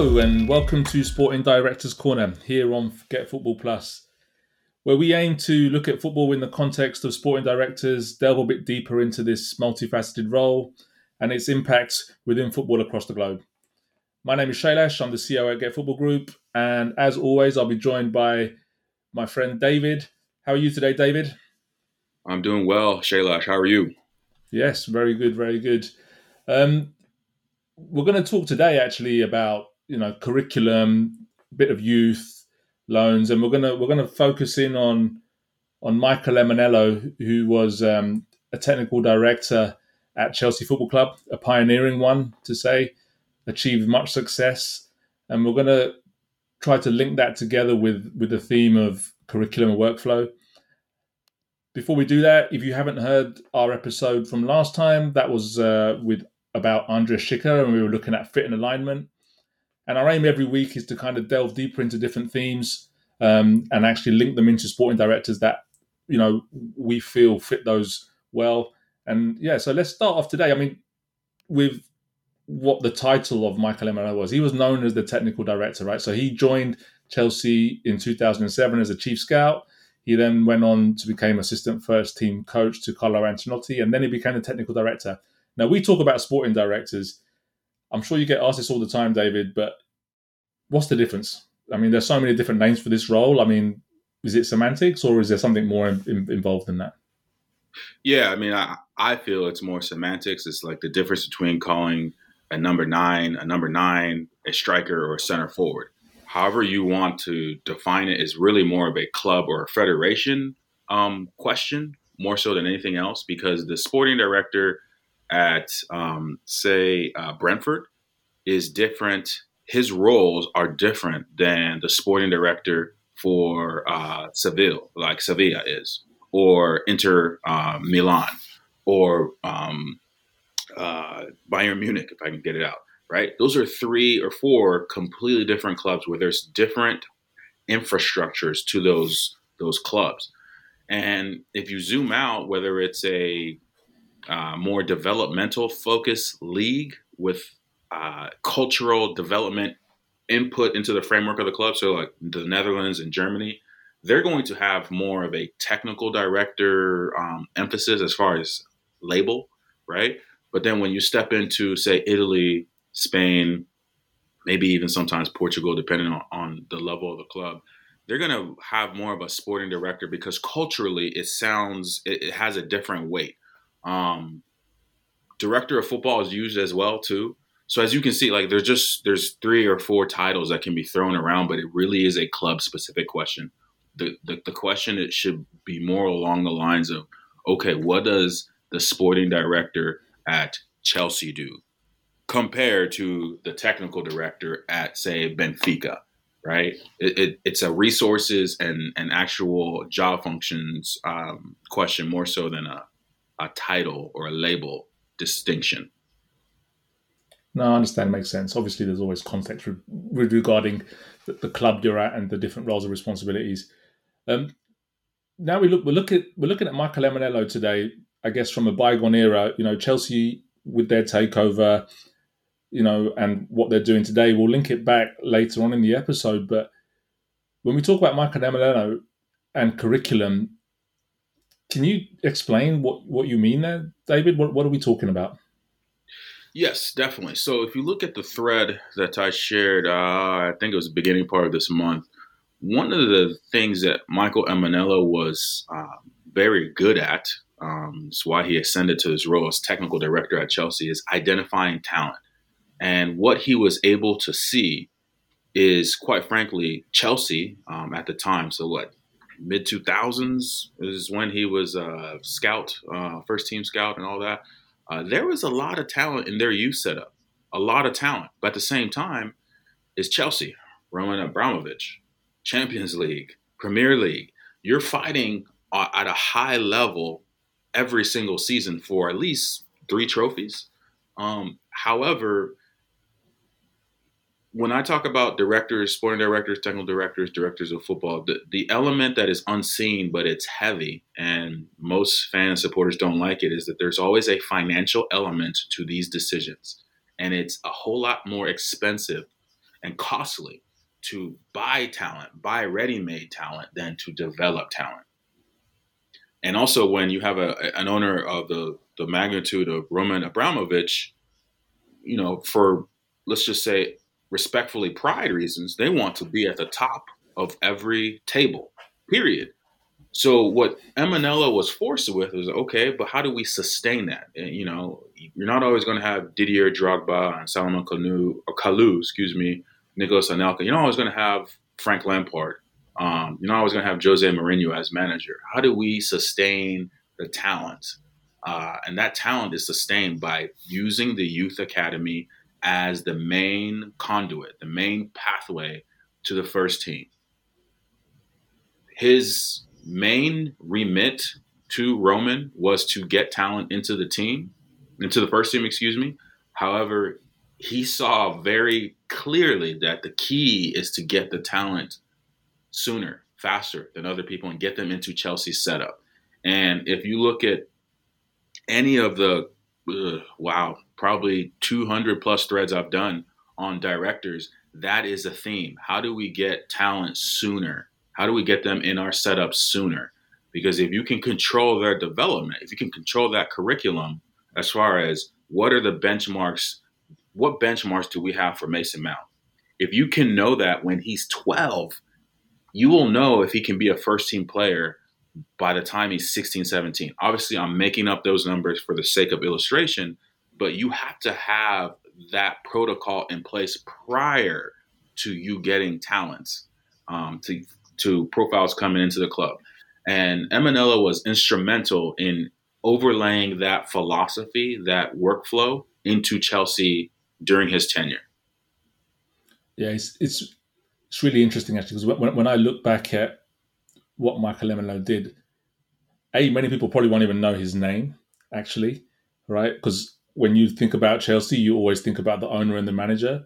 Hello and welcome to Sporting Directors Corner here on Get Football Plus, where we aim to look at football in the context of sporting directors, delve a bit deeper into this multifaceted role and its impacts within football across the globe. My name is Shailash, I'm the CEO at Get Football Group, and as always, I'll be joined by my friend David. How are you today, David? I'm doing well, Shailash. How are you? Yes, very good, very good. Um, we're going to talk today actually about you know curriculum, bit of youth loans, and we're gonna we're gonna focus in on on Michael Emenalo, who was um, a technical director at Chelsea Football Club, a pioneering one to say, achieved much success, and we're gonna try to link that together with with the theme of curriculum and workflow. Before we do that, if you haven't heard our episode from last time, that was uh, with about Andreas Schicker, and we were looking at fit and alignment. And our aim every week is to kind of delve deeper into different themes um, and actually link them into sporting directors that you know we feel fit those well. And yeah, so let's start off today. I mean, with what the title of Michael Emenalo was. He was known as the technical director, right? So he joined Chelsea in 2007 as a chief scout. He then went on to become assistant first team coach to Carlo Ancelotti, and then he became the technical director. Now we talk about sporting directors. I'm sure you get asked this all the time, David, but what's the difference? I mean, there's so many different names for this role. I mean, is it semantics or is there something more in, in, involved in that? Yeah, I mean, I, I feel it's more semantics. It's like the difference between calling a number nine a number nine, a striker, or a center forward. However, you want to define it is really more of a club or a federation um, question, more so than anything else, because the sporting director at, um, say, uh, Brentford is different. His roles are different than the sporting director for uh, Seville, like Sevilla is, or Inter uh, Milan, or um, uh, Bayern Munich, if I can get it out. Right? Those are three or four completely different clubs where there's different infrastructures to those those clubs. And if you zoom out, whether it's a uh, more developmental focus league with uh, cultural development input into the framework of the club. So, like the Netherlands and Germany, they're going to have more of a technical director um, emphasis as far as label, right? But then when you step into, say, Italy, Spain, maybe even sometimes Portugal, depending on, on the level of the club, they're going to have more of a sporting director because culturally it sounds, it, it has a different weight. Um, director of football is used as well too. So as you can see, like there's just there's three or four titles that can be thrown around, but it really is a club specific question. The, the the question it should be more along the lines of, okay, what does the sporting director at Chelsea do compared to the technical director at say Benfica? Right, it, it, it's a resources and and actual job functions um, question more so than a a title or a label distinction. No, I understand. Makes sense. Obviously, there's always context re- regarding the, the, club you're at and the different roles and responsibilities. Um, now we look. We're looking. We're looking at Michael Emenalo today. I guess from a bygone era. You know, Chelsea with their takeover. You know, and what they're doing today. We'll link it back later on in the episode. But when we talk about Michael Emenalo and curriculum, can you explain what, what you mean there, David? What, what are we talking about? Yes, definitely. So if you look at the thread that I shared, uh, I think it was the beginning part of this month, one of the things that Michael Emenalo was uh, very good at, um, it's why he ascended to his role as technical director at Chelsea, is identifying talent. And what he was able to see is, quite frankly, Chelsea um, at the time. So what mid 2000s is when he was a scout, uh, first team scout, and all that. Uh, there was a lot of talent in their youth setup, a lot of talent. But at the same time, is Chelsea, Roman Abramovich, Champions League, Premier League. You're fighting at a high level every single season for at least three trophies. Um, however, when I talk about directors, sporting directors, technical directors, directors of football, the, the element that is unseen but it's heavy, and most fan supporters don't like it, is that there's always a financial element to these decisions. And it's a whole lot more expensive and costly to buy talent, buy ready-made talent, than to develop talent. And also, when you have a, an owner of the the magnitude of Roman Abramovich, you know, for let's just say respectfully pride reasons, they want to be at the top of every table. Period. So what Emenalo was forced with was okay, but how do we sustain that? And, you know, you're not always going to have Didier Drogba and Salomon Kalou, or Kalou, excuse me, Nicolas Anelka. You're not always going to have Frank Lampard. Um, you're not always going to have Jose Mourinho as manager. How do we sustain the talent? Uh, and that talent is sustained by using the youth academy as the main conduit, the main pathway to the first team. His main remit to Roman was to get talent into the team, into the first team, excuse me. However, he saw very clearly that the key is to get the talent sooner, faster than other people and get them into Chelsea's setup. And if you look at any of the, uh, wow, probably 200 plus threads I've done on directors, that is a theme. How do we get talent sooner? How do we get them in our setup sooner? Because if you can control their development, if you can control that curriculum, as far as what are the benchmarks what benchmarks do we have for Mason Mount? If you can know that when he's 12, you will know if he can be a first team player by the time he's 16, 17. Obviously, I'm making up those numbers for the sake of illustration, but you have to have that protocol in place prior to you getting talents um, to, to profiles coming into the club. And Emenalo was instrumental in overlaying that philosophy, that workflow into Chelsea during his tenure. Yeah, it's it's, it's really interesting actually because when, when I look back at what Michael Emenalo did, a many people probably won't even know his name actually, right? Because when you think about Chelsea, you always think about the owner and the manager.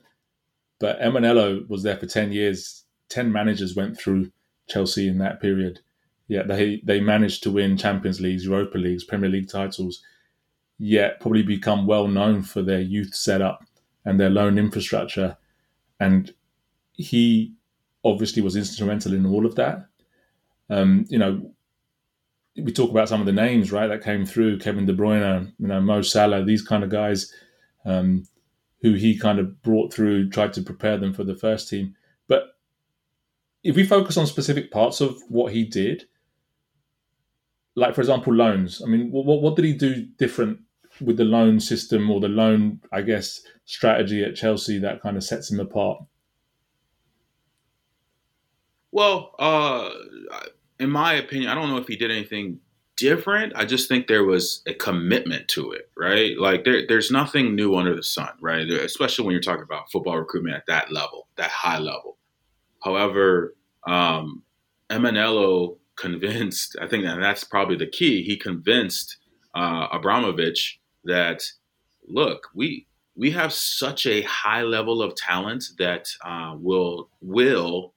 But Emenalo was there for ten years. Ten managers went through Chelsea in that period. Yeah, they they managed to win Champions Leagues, Europa Leagues, Premier League titles. Yet probably become well known for their youth setup and their loan infrastructure. And he obviously was instrumental in all of that. Um, you know, we talk about some of the names, right, that came through Kevin De Bruyne, you know, Mo Salah, these kind of guys um, who he kind of brought through, tried to prepare them for the first team. But if we focus on specific parts of what he did, like for example, loans. I mean, what, what did he do different with the loan system or the loan, I guess, strategy at Chelsea that kind of sets him apart? Well, uh, in my opinion, I don't know if he did anything different. I just think there was a commitment to it, right? Like there, there's nothing new under the sun, right? Especially when you're talking about football recruitment at that level, that high level. However, um, Emenalo convinced, I think that that's probably the key. He convinced uh, Abramovich that look, we we have such a high level of talent that uh, will will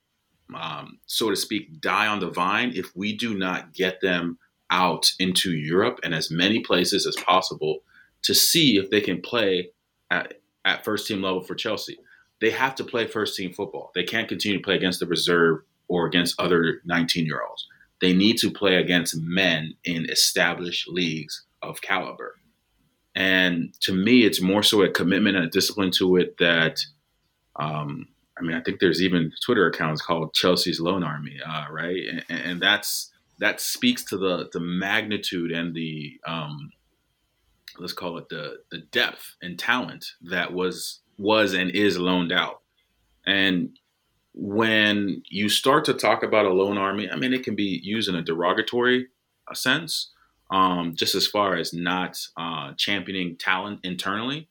um, so to speak die on the vine if we do not get them out into Europe and as many places as possible to see if they can play at, at first team level for Chelsea. They have to play first team football. They can't continue to play against the reserve or against other 19 year olds. They need to play against men in established leagues of caliber. And to me, it's more so a commitment and a discipline to it that, um, I mean, I think there's even Twitter accounts called Chelsea's Loan Army, uh, right? And, and, that's that speaks to the the magnitude and the um, let's call it the the depth and talent that was was and is loaned out. And when you start to talk about a loan army, I mean, it can be used in a derogatory uh, sense, um, just as far as not uh, championing talent internally.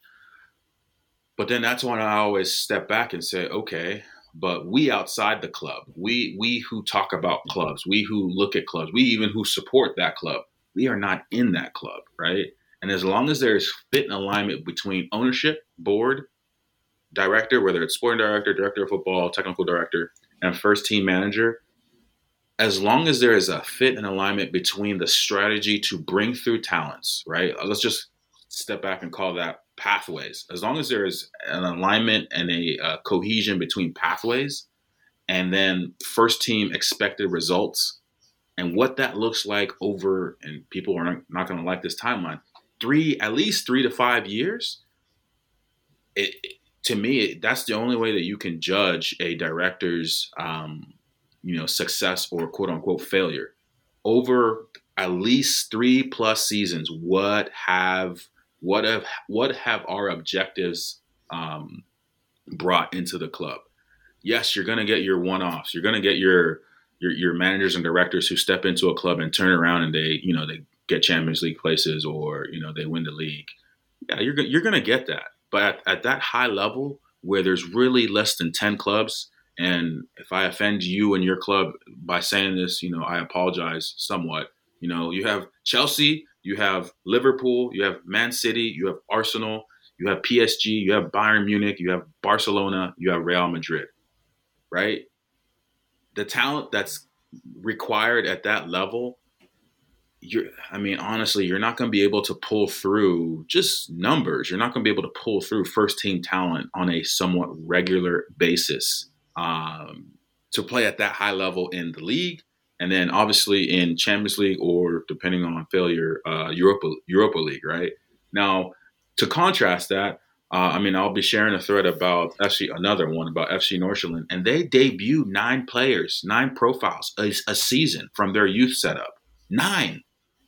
But then that's when I always step back and say, okay, but we outside the club, we we who talk about clubs, we who look at clubs, we even who support that club, we are not in that club, right? And as long as there is fit and alignment between ownership, board, director, whether it's sporting director, director of football, technical director, and first team manager, as long as there is a fit and alignment between the strategy to bring through talents, right? Let's just step back and call that pathways. As long as there is an alignment and a uh, cohesion between pathways and then first team expected results and what that looks like over, and people are not, going to like this timeline, three, at least three to five years. It, it to me, that's the only way that you can judge a director's, um, you know, success or quote unquote failure over at least three plus seasons. What have what have what have our objectives um, brought into the club? Yes, you're going to get your one-offs. You're going to get your, your your managers and directors who step into a club and turn around and they you know they get Champions League places or you know they win the league. Yeah, you're you're going to get that. But at, at that high level where there's really less than ten clubs, and if I offend you and your club by saying this, you know I apologize somewhat. You know you have Chelsea you have Liverpool, you have Man City, you have Arsenal, you have PSG, you have Bayern Munich, you have Barcelona, you have Real Madrid, right? The talent that's required at that level, you're, I mean, honestly, you're not going to be able to pull through just numbers. You're not going to be able to pull through first team talent on a somewhat regular basis um, to play at that high level in the league and then obviously in Champions League or depending on failure, uh, Europa Europa League. Right now, to contrast that, uh, I mean, I'll be sharing a thread about FC another one about FC Nordsjælland, and they debut nine players, nine profiles a, a season from their youth setup. Nine.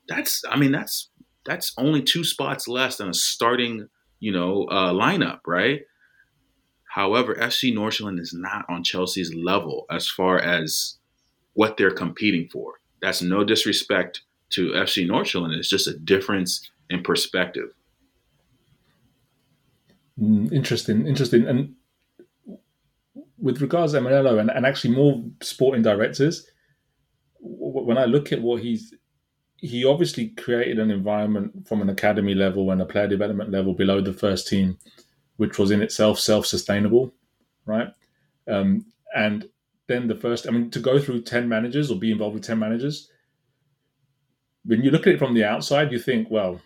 That's I mean that's that's only two spots less than a starting you know uh, lineup, right? However, FC Nordsjælland is not on Chelsea's level as far as what they're competing for. That's no disrespect to FC Nordsjælland. It's just a difference in perspective. Mm, interesting, interesting. And with regards to Manello and, and actually more sporting directors, when I look at what he's he obviously created an environment from an academy level and a player development level below the first team, which was in itself self-sustainable, right? Um, and then the first. I mean, to go through ten managers or be involved with ten managers. When you look at it from the outside, you think, well,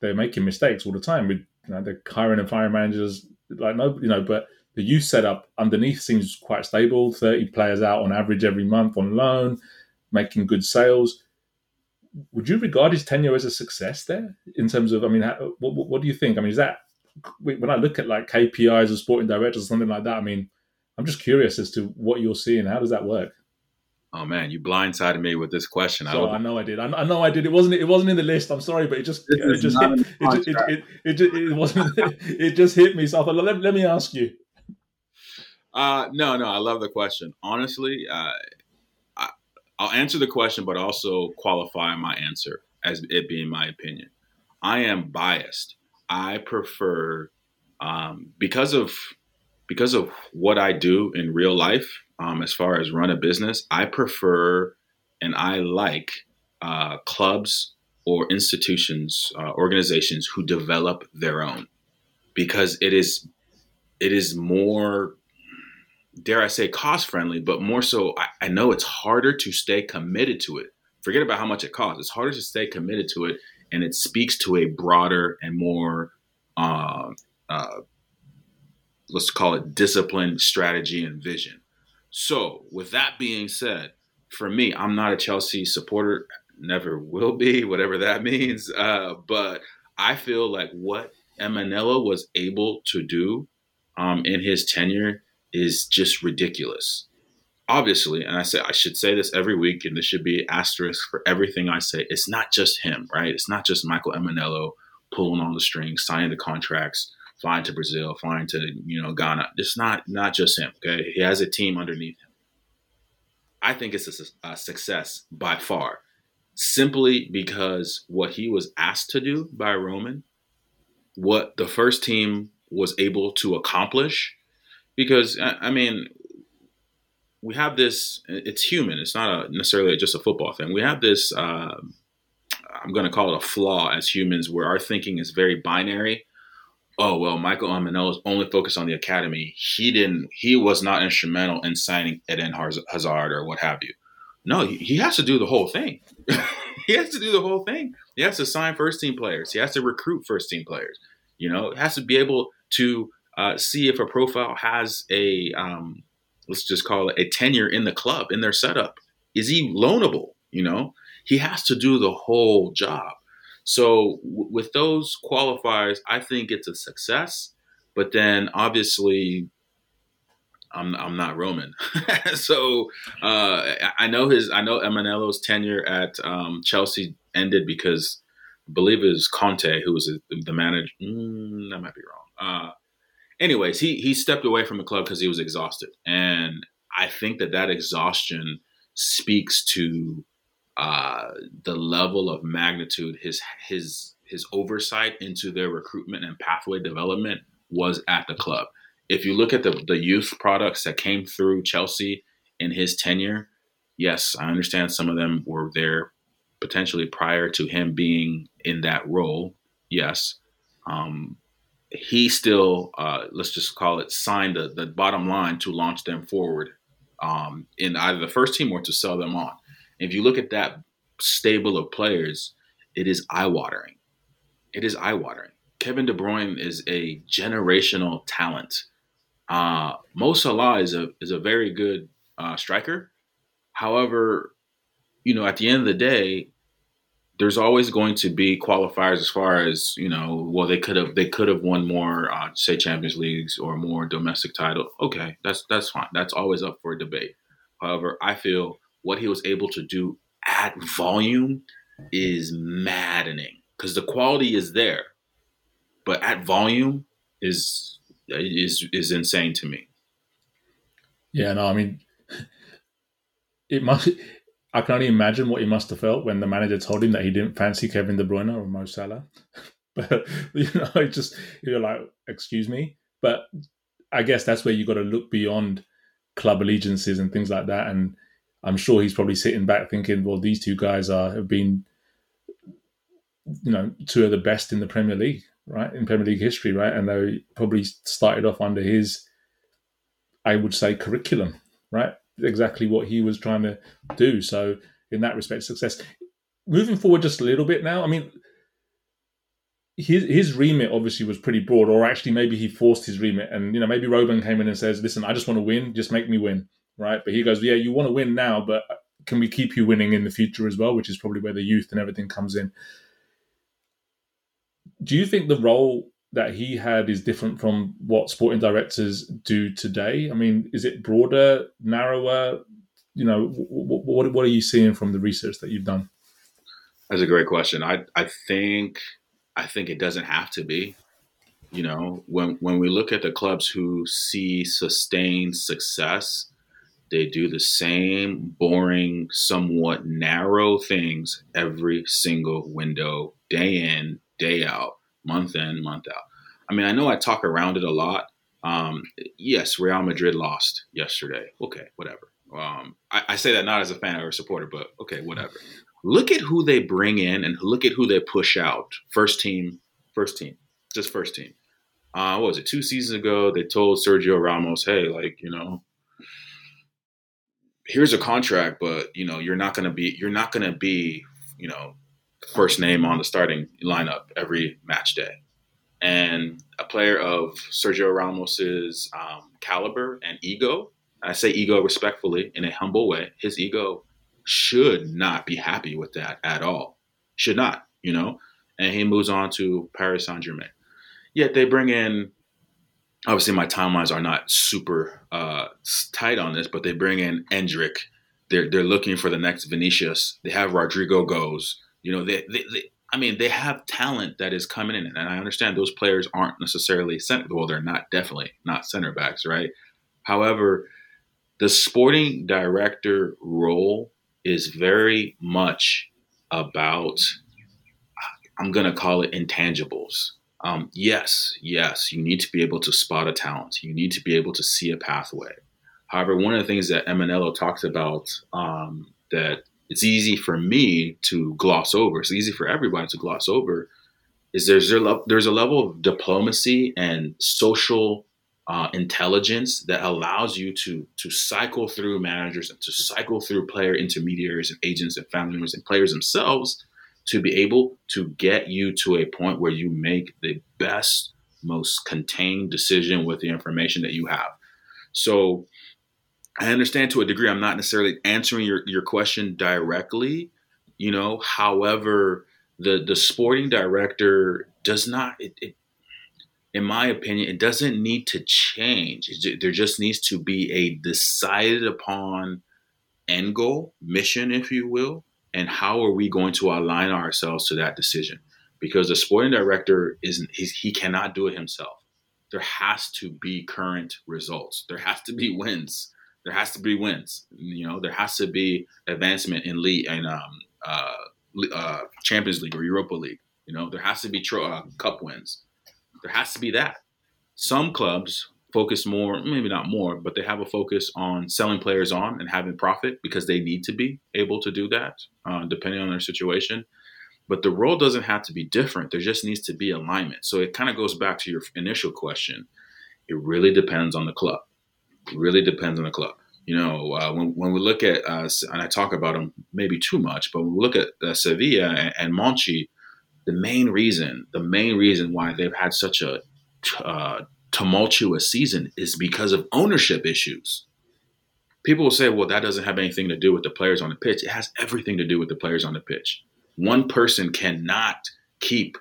they're making mistakes all the time. With you know, they're hiring and firing managers like no, you know, but the youth setup underneath seems quite stable. Thirty players out on average every month on loan, making good sales. Would you regard his tenure as a success there in terms of? I mean, how, what, what do you think? I mean, is that when I look at like KPIs or sporting directors or something like that? I mean, I'm just curious as to what you're seeing. How does that work? Oh man, you blindsided me with this question. So I, I know I did. I, I, know I did. It wasn't. It wasn't in the list. I'm sorry, but it just it just hit, it, it, it, it, it, it, wasn't. it just hit me. So I thought, let, let me ask you. Uh, no, no. I love the question. Honestly, uh, I, I'll answer the question, but also qualify my answer as it being my opinion. I am biased. I prefer um, because of because of what I do in real life, um, as far as run a business, I prefer and I like uh, clubs or institutions, uh, organizations who develop their own, because it is it is more, dare I say, cost friendly, but more so. I, I know it's harder to stay committed to it. Forget about how much it costs. It's harder to stay committed to it, and it speaks to a broader and more uh, uh, let's call it discipline, strategy, and vision. So, with that being said, for me, I'm not a Chelsea supporter, never will be, whatever that means. Uh, but I feel like what Emenalo was able to do um, in his tenure is just ridiculous. Obviously, and I say I should say this every week, and this should be asterisk for everything I say. It's not just him, right? It's not just Michael Emenalo pulling on the strings, signing the contracts flying to Brazil, flying to you know Ghana. It's not not just him. Okay, he has a team underneath him. I think it's a, a success by far, simply because what he was asked to do by Roman, what the first team was able to accomplish. Because I mean, we have this. It's human. It's not a, necessarily just a football thing. We have this. Uh, I'm going to call it a flaw as humans, where our thinking is very binary oh well, Michael is only focused on the academy. He didn't. He was not instrumental in signing Eden Hazard or what have you. No, he, he has to do the whole thing. he has to do the whole thing. He has to sign first team players. He has to recruit first team players. You know, has to be able to uh, see if a profile has a um, let's just call it a tenure in the club in their setup. Is he loanable? You know, he has to do the whole job. So w- with those qualifiers, I think it's a success. But then obviously, I'm I'm not Roman, so uh, I know his I know Emenalo's tenure at um, Chelsea ended because I believe it was Conte who was the manager. Mm, that might be wrong. Uh, anyways, he he stepped away from the club because he was exhausted, and I think that that exhaustion speaks to uh, the level of magnitude his his his oversight into their recruitment and pathway development was at the club. If you look at the the youth products that came through Chelsea in his tenure, yes, I understand some of them were there potentially prior to him being in that role. Yes, um, he still uh, let's just call it signed the, the bottom line to launch them forward um, in either the first team or to sell them on. If you look at that stable of players, it is eye watering. It is eye watering. Kevin De Bruyne is a generational talent. Uh, Mo Salah is a is a very good uh, striker. However, you know, at the end of the day, there's always going to be qualifiers as far as you know. Well, they could have they could have won more, uh, say Champions Leagues or more domestic title. Okay, that's that's fine. That's always up for debate. However, I feel what he was able to do at volume is maddening because the quality is there, but at volume is is is insane to me. Yeah, no, I mean, it must. I can only imagine what he must have felt when the manager told him that he didn't fancy Kevin De Bruyne or Mo Salah. but you know, it just you're like, excuse me. But I guess that's where you got to look beyond club allegiances and things like that. And I'm sure he's probably sitting back thinking, well, these two guys are have been, you know, two of the best in the Premier League, right, in Premier League history, right, and they probably started off under his, I would say, curriculum, right exactly what he was trying to do. So in that respect, success. Moving forward just a little bit now, I mean, his his remit obviously was pretty broad, or actually maybe he forced his remit, and you know maybe Roman came in and says, "Listen, I just want to win, just make me win." Right, but he goes, "Yeah, you want to win now, but uh, can we keep you winning in the future as well?" Which is probably where the youth and everything comes in. Do you think the role that he had is different from what sporting directors do today? I mean, is it broader, narrower? You know, what, what, what are you seeing from the research that you've done? That's a great question. I I think I think it doesn't have to be. You know, when when we look at the clubs who see sustained success, they do the same boring, somewhat narrow things every single window, day in, day out month in, month out. I mean, I know I talk around it a lot. Um, yes, Real Madrid lost yesterday. Okay, whatever. Um, I, I, say that not as a fan or a supporter, but okay, whatever. Look at who they bring in and look at who they push out. First team, first team, just first team. Uh, what was it? Two seasons ago, they told Sergio Ramos, "Hey, like you know, here's a contract, but you know, you're not gonna be, you're not gonna be, you know, first name on the starting lineup every match day. And a player of Sergio Ramos's um, caliber and ego, I say ego respectfully in a humble way, his ego should not be happy with that at all. Should not, you know? And he moves on to Paris Saint Germain. Yet they bring in, obviously, my timelines are not super uh, tight on this, but they bring in Endrick. They're, they're looking for the next Vinicius. They have Rodrygo Goes. You know, they, they, they, I mean, they have talent that is coming in, and I understand those players aren't necessarily center. Well, they're not definitely not center backs, right? However, the sporting director role is very much about. I'm going to call it intangibles. Um, yes, yes, you need to be able to spot a talent. You need to be able to see a pathway. However, one of the things that Emenalo talks about um, that it's easy for me to gloss over. It's easy for everybody to gloss over. Is there's there's a level of diplomacy and social uh, intelligence that allows you to to cycle through managers and to cycle through player intermediaries and agents and family members and players themselves to be able to get you to a point where you make the best, most contained decision with the information that you have. So I understand to a degree I'm not necessarily answering your, your question directly, you know, however, the the sporting director does not it, it in my opinion, it doesn't need to change. There just needs to be a decided upon end goal, mission, if you will, and how are we going to align ourselves to that decision? Because the sporting director isn't he cannot do it himself. There has to be current results. There has to be wins. There has to be wins. You know, there has to be advancement in league and um, uh, uh, Champions League or Europa League. You know, there has to be tro- uh, cup wins. There has to be that. Some clubs focus more, maybe not more, but they have a focus on selling players on and having profit because they need to be able to do that, uh, depending on their situation. But the role doesn't have to be different. There just needs to be alignment. So it kind of goes back to your initial question. It really depends on the club. It really depends on the club. You know, uh, when, when we look at, uh, and I talk about them maybe too much, but when we look at uh, Sevilla and, and Monchi, the main reason, the main reason why they've had such a uh, tumultuous season is because of ownership issues. People will say, well, that doesn't have anything to do with the players on the pitch. It has everything to do with the players on the pitch. One person cannot keep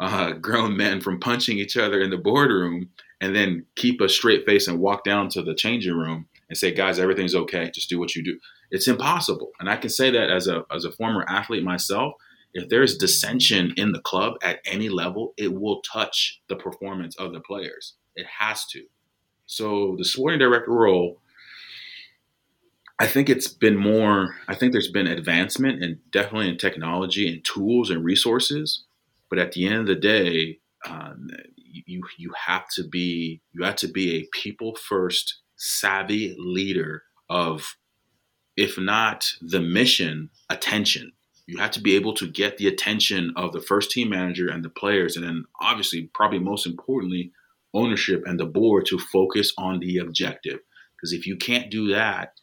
uh, grown men from punching each other in the boardroom and then keep a straight face and walk down to the changing room and say, guys, everything's okay. Just do what you do. It's impossible. And I can say that as a, as a former athlete myself if there's dissension in the club at any level, it will touch the performance of the players. It has to. So the sporting director role, I think it's been more. I think there's been advancement and definitely in technology and tools and resources. But at the end of the day, um, you you have to be you have to be a people first savvy leader of, if not the mission, attention you have to be able to get the attention of the first team manager and the players, and then obviously, probably most importantly, ownership and the board to focus on the objective. Because if you can't do that,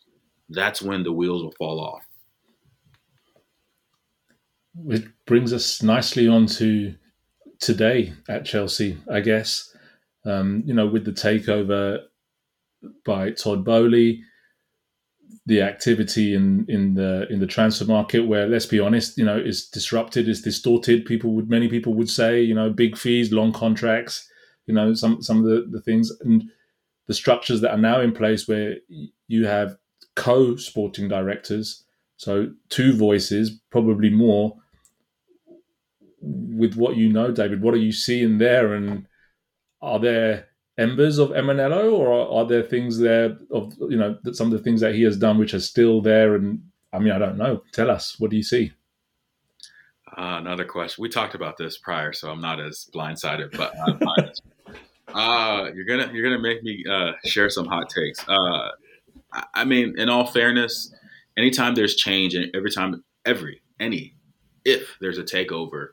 that's when the wheels will fall off. It brings us nicely on to today at Chelsea, I guess. Um, you know, with the takeover by Todd Boehly, the activity in in the in the transfer market where let's be honest you know is disrupted is distorted people would many people would say you know big fees long contracts you know some some of the, the things and the structures that are now in place where you have co-sporting directors so two voices probably more with what you know david what are you seeing there and are there embers of Emenalo, or are, are, there things there of you know that some of the things that he has done which are still there? And I mean, I don't know. Tell us, what do you see? Uh, another question. We talked about this prior, so I'm not as blindsided, but uh, uh, you're gonna you're gonna make me uh, share some hot takes. Uh, I mean, in all fairness, anytime there's change, and every time, every any, if there's a takeover,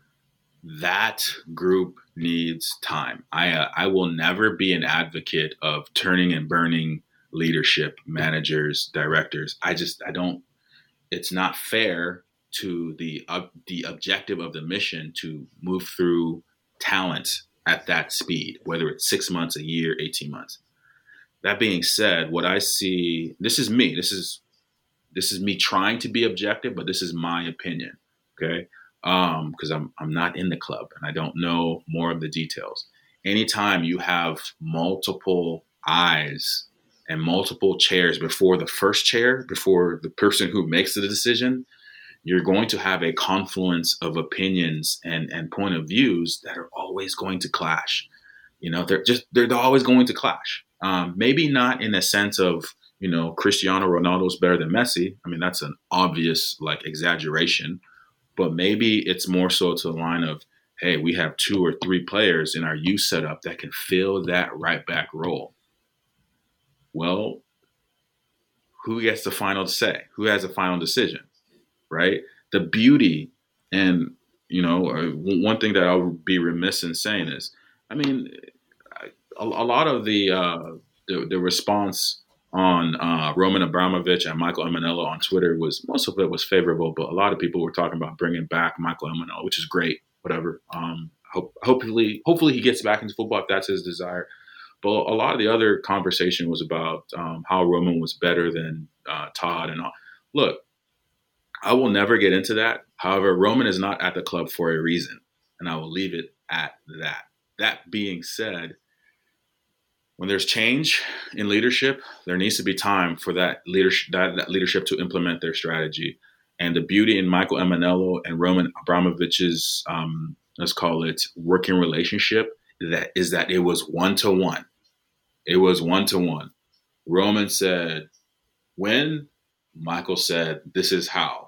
that group needs time. I uh, I will never be an advocate of turning and burning leadership, managers, directors. I just I don't. It's not fair to the uh, the objective of the mission to move through talent at that speed, whether it's six months, a year, eighteen months. That being said, what I see, this is me. This is this is me trying to be objective, but this is my opinion. Okay because um, I'm I'm not in the club and I don't know more of the details. Anytime you have multiple eyes and multiple chairs before the first chair, before the person who makes the decision, you're going to have a confluence of opinions and, and point of views that are always going to clash. You know, they're just they're always going to clash. Um, maybe not in a sense of you know Cristiano Ronaldo's better than Messi. I mean that's an obvious like exaggeration but maybe it's more so to the line of, hey, we have two or three players in our youth setup that can fill that right back role. Well, who gets the final say? Who has the final decision? Right? The beauty and you know, uh, one thing that I would be remiss in saying is, I mean, a, a lot of the, uh, the, the response on uh, Roman Abramovich and Michael Emenalo on Twitter was most of it was favorable, but a lot of people were talking about bringing back Michael Emenalo, which is great. Whatever. Um, hope, hopefully, hopefully he gets back into football if that's his desire. But a lot of the other conversation was about um, how Roman was better than uh, Todd and all. Look, I will never get into that. However, Roman is not at the club for a reason, and I will leave it at that. That being said, when there's change in leadership, there needs to be time for that leadership that, that leadership to implement their strategy. And the beauty in Michael Emenalo and Roman Abramovich's um, let's call it working relationship that is that it was one to one. It was one to one. Roman said, when Michael said, this is how.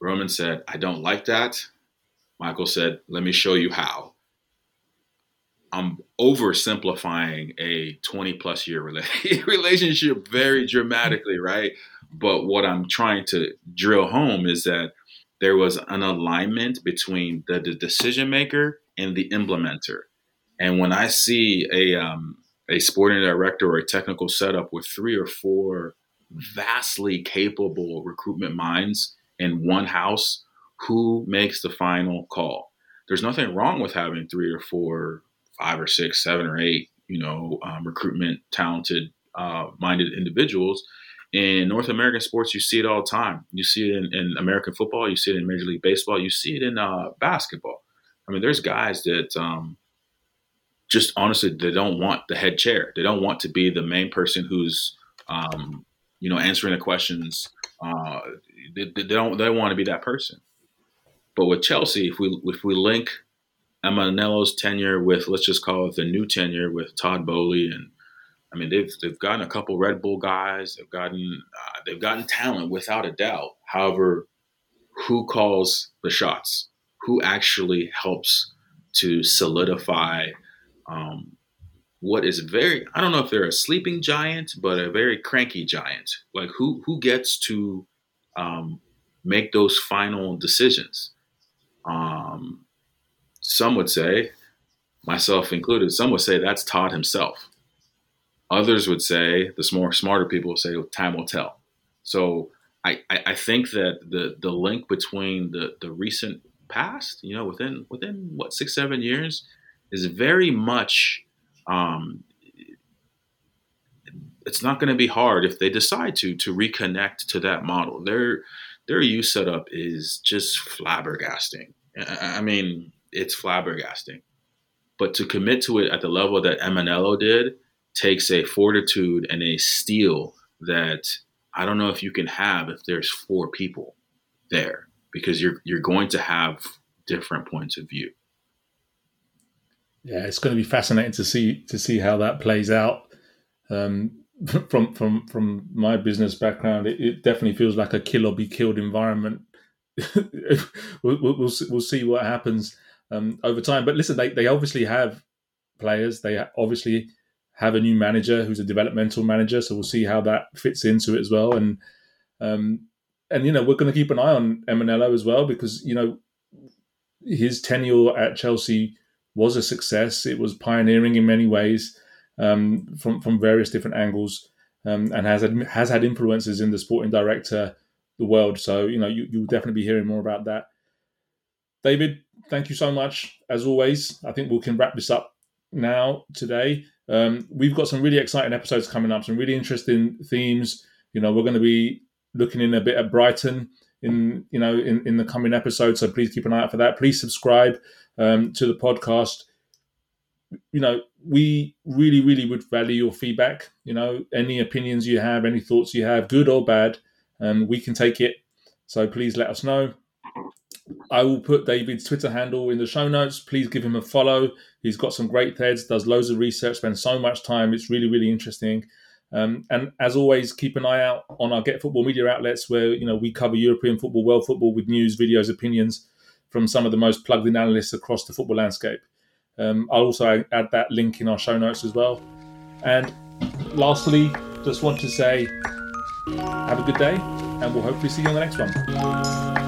Roman said, I don't like that. Michael said, let me show you how. I'm oversimplifying a 20 plus year relationship very dramatically, right? But what I'm trying to drill home is that there was an alignment between the, the decision maker and the implementer. And when I see a um, a sporting director or a technical setup with three or four vastly capable recruitment minds in one house, who makes the final call? There's nothing wrong with having three or four, five or six, seven or eight, you know, um, recruitment talented uh, minded individuals in North American sports, you see it all the time. You see it in, in American football. You see it in Major League Baseball. You see it in uh, basketball. I mean, there's guys that um, just honestly they don't want the head chair. They don't want to be the main person who's um, you know answering the questions. Uh, they, they, don't they want to be that person. But with Chelsea, if we if we link Emenalo's tenure with let's just call it the new tenure with Todd Boehly and I mean, they've they've gotten a couple Red Bull guys. They've gotten uh, they've gotten talent without a doubt. However, who calls the shots? Who actually helps to solidify um, what is very I don't know if they're a sleeping giant, but a very cranky giant. Like who who gets to um, make those final decisions? Um, some would say, myself included, some would say that's Todd himself. Others would say, the more smarter people would say, time will tell. So I, I, think that the the link between the the recent past, you know, within within what six seven years, is very much. Um, it's not going to be hard if they decide to to reconnect to that model. Their their youth setup is just flabbergasting. I mean, it's flabbergasting. But to commit to it at the level that Emenalo did, takes a fortitude and a steel that I don't know if you can have if there's four people there because you're you're going to have different points of view. Yeah, it's going to be fascinating to see to see how that plays out. Um, from from from my business background, it, it, definitely feels like a kill or be killed environment. we'll, we'll, we'll see what happens um, over time. But listen, they, they obviously have players. They obviously have a new manager who's a developmental manager. So we'll see how that fits into it as well. And um, and you know we're going to keep an eye on Emenalo as well because you know his tenure at Chelsea was a success. It was pioneering in many ways um, from from various different angles, um, and has had, has had influences in the sporting director the world. So you know you you'll definitely be hearing more about that. David, thank you so much as always. I think we can wrap this up now today. Um, we've got some really exciting episodes coming up, some really interesting themes. You know, we're going to be looking in a bit at Brighton in you know in, in the coming episodes. So please keep an eye out for that. Please subscribe um, to the podcast. You know, we really, really would value your feedback. You know, any opinions you have, any thoughts you have, good or bad, um, we can take it. So please let us know. I will put David's Twitter handle in the show notes. Please give him a follow. He's got some great threads, does loads of research, spends so much time. It's really, really interesting. Um, and as always, keep an eye out on our Get Football media outlets where you know we cover European football, world football with news, videos, opinions from some of the most plugged-in analysts across the football landscape. Um, I'll also add that link in our show notes as well. And lastly, just want to say have a good day, and we'll hopefully see you on the next one.